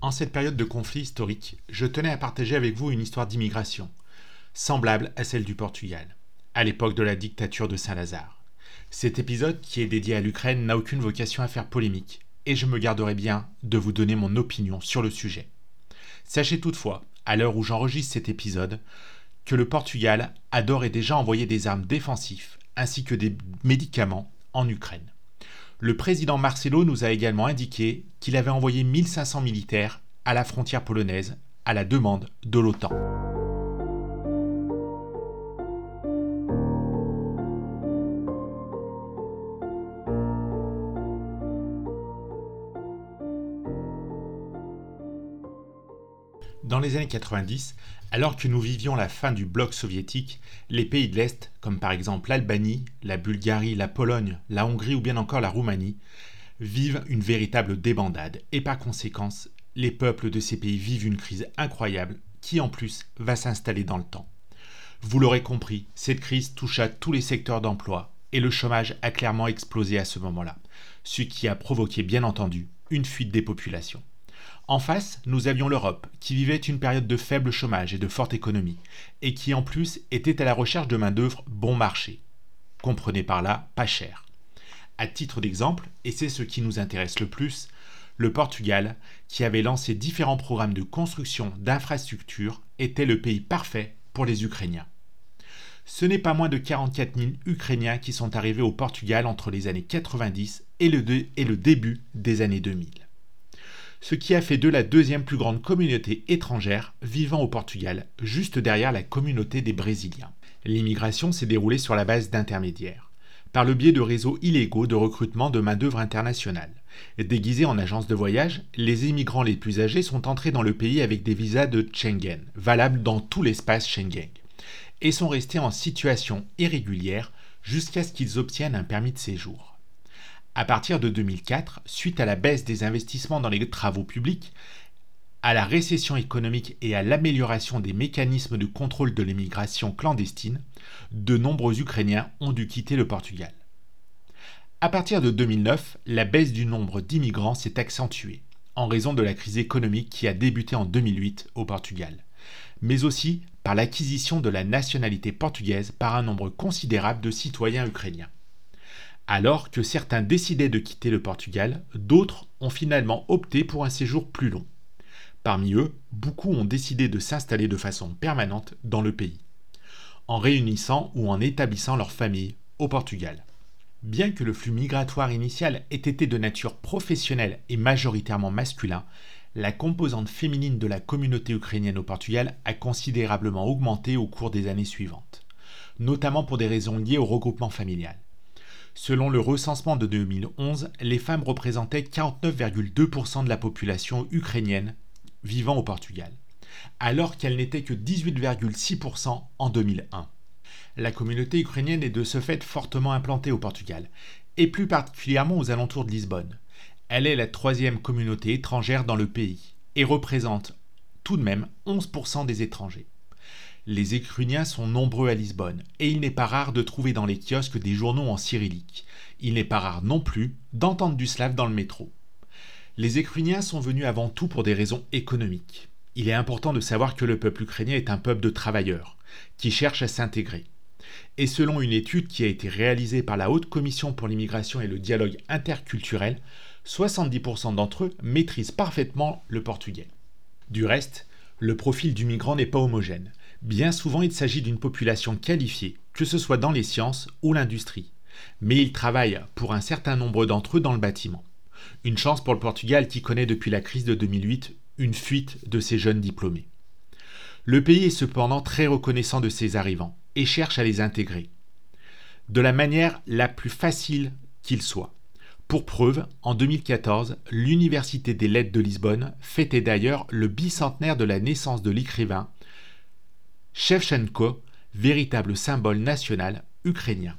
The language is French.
En cette période de conflit historique, je tenais à partager avec vous une histoire d'immigration, semblable à celle du Portugal, à l'époque de la dictature de Saint-Lazare. Cet épisode, qui est dédié à l'Ukraine, n'a aucune vocation à faire polémique, et je me garderai bien de vous donner mon opinion sur le sujet. Sachez toutefois, à l'heure où j'enregistre cet épisode, que le Portugal adore et déjà envoyé des armes défensives ainsi que des médicaments en Ukraine. Le président Marcelo nous a également indiqué qu'il avait envoyé 1500 militaires à la frontière polonaise à la demande de l'OTAN. Dans les années 90, alors que nous vivions la fin du bloc soviétique, les pays de l'Est, comme par exemple l'Albanie, la Bulgarie, la Pologne, la Hongrie ou bien encore la Roumanie, vivent une véritable débandade et par conséquence, les peuples de ces pays vivent une crise incroyable qui en plus va s'installer dans le temps. Vous l'aurez compris, cette crise toucha tous les secteurs d'emploi et le chômage a clairement explosé à ce moment-là, ce qui a provoqué bien entendu une fuite des populations. En face, nous avions l'Europe, qui vivait une période de faible chômage et de forte économie, et qui en plus était à la recherche de main-d'œuvre bon marché. Comprenez par là pas cher. À titre d'exemple, et c'est ce qui nous intéresse le plus, le Portugal, qui avait lancé différents programmes de construction d'infrastructures, était le pays parfait pour les Ukrainiens. Ce n'est pas moins de 44 000 Ukrainiens qui sont arrivés au Portugal entre les années 90 et le, et le début des années 2000 ce qui a fait d'eux la deuxième plus grande communauté étrangère vivant au Portugal, juste derrière la communauté des Brésiliens. L'immigration s'est déroulée sur la base d'intermédiaires, par le biais de réseaux illégaux de recrutement de main-d'œuvre internationale. Déguisés en agences de voyage, les immigrants les plus âgés sont entrés dans le pays avec des visas de Schengen, valables dans tout l'espace Schengen, et sont restés en situation irrégulière jusqu'à ce qu'ils obtiennent un permis de séjour. À partir de 2004, suite à la baisse des investissements dans les travaux publics, à la récession économique et à l'amélioration des mécanismes de contrôle de l'immigration clandestine, de nombreux Ukrainiens ont dû quitter le Portugal. À partir de 2009, la baisse du nombre d'immigrants s'est accentuée, en raison de la crise économique qui a débuté en 2008 au Portugal, mais aussi par l'acquisition de la nationalité portugaise par un nombre considérable de citoyens ukrainiens. Alors que certains décidaient de quitter le Portugal, d'autres ont finalement opté pour un séjour plus long. Parmi eux, beaucoup ont décidé de s'installer de façon permanente dans le pays, en réunissant ou en établissant leur famille au Portugal. Bien que le flux migratoire initial ait été de nature professionnelle et majoritairement masculin, la composante féminine de la communauté ukrainienne au Portugal a considérablement augmenté au cours des années suivantes, notamment pour des raisons liées au regroupement familial. Selon le recensement de 2011, les femmes représentaient 49,2% de la population ukrainienne vivant au Portugal, alors qu'elles n'étaient que 18,6% en 2001. La communauté ukrainienne est de ce fait fortement implantée au Portugal, et plus particulièrement aux alentours de Lisbonne. Elle est la troisième communauté étrangère dans le pays, et représente tout de même 11% des étrangers. Les Ukrainiens sont nombreux à Lisbonne, et il n'est pas rare de trouver dans les kiosques des journaux en cyrillique. Il n'est pas rare non plus d'entendre du slave dans le métro. Les Ukrainiens sont venus avant tout pour des raisons économiques. Il est important de savoir que le peuple ukrainien est un peuple de travailleurs, qui cherche à s'intégrer. Et selon une étude qui a été réalisée par la Haute Commission pour l'immigration et le dialogue interculturel, 70% d'entre eux maîtrisent parfaitement le portugais. Du reste, le profil du migrant n'est pas homogène. Bien souvent, il s'agit d'une population qualifiée, que ce soit dans les sciences ou l'industrie. Mais ils travaillent, pour un certain nombre d'entre eux, dans le bâtiment. Une chance pour le Portugal qui connaît depuis la crise de 2008 une fuite de ces jeunes diplômés. Le pays est cependant très reconnaissant de ses arrivants et cherche à les intégrer. De la manière la plus facile qu'il soit. Pour preuve, en 2014, l'Université des Lettres de Lisbonne fêtait d'ailleurs le bicentenaire de la naissance de l'écrivain Shevchenko, véritable symbole national ukrainien.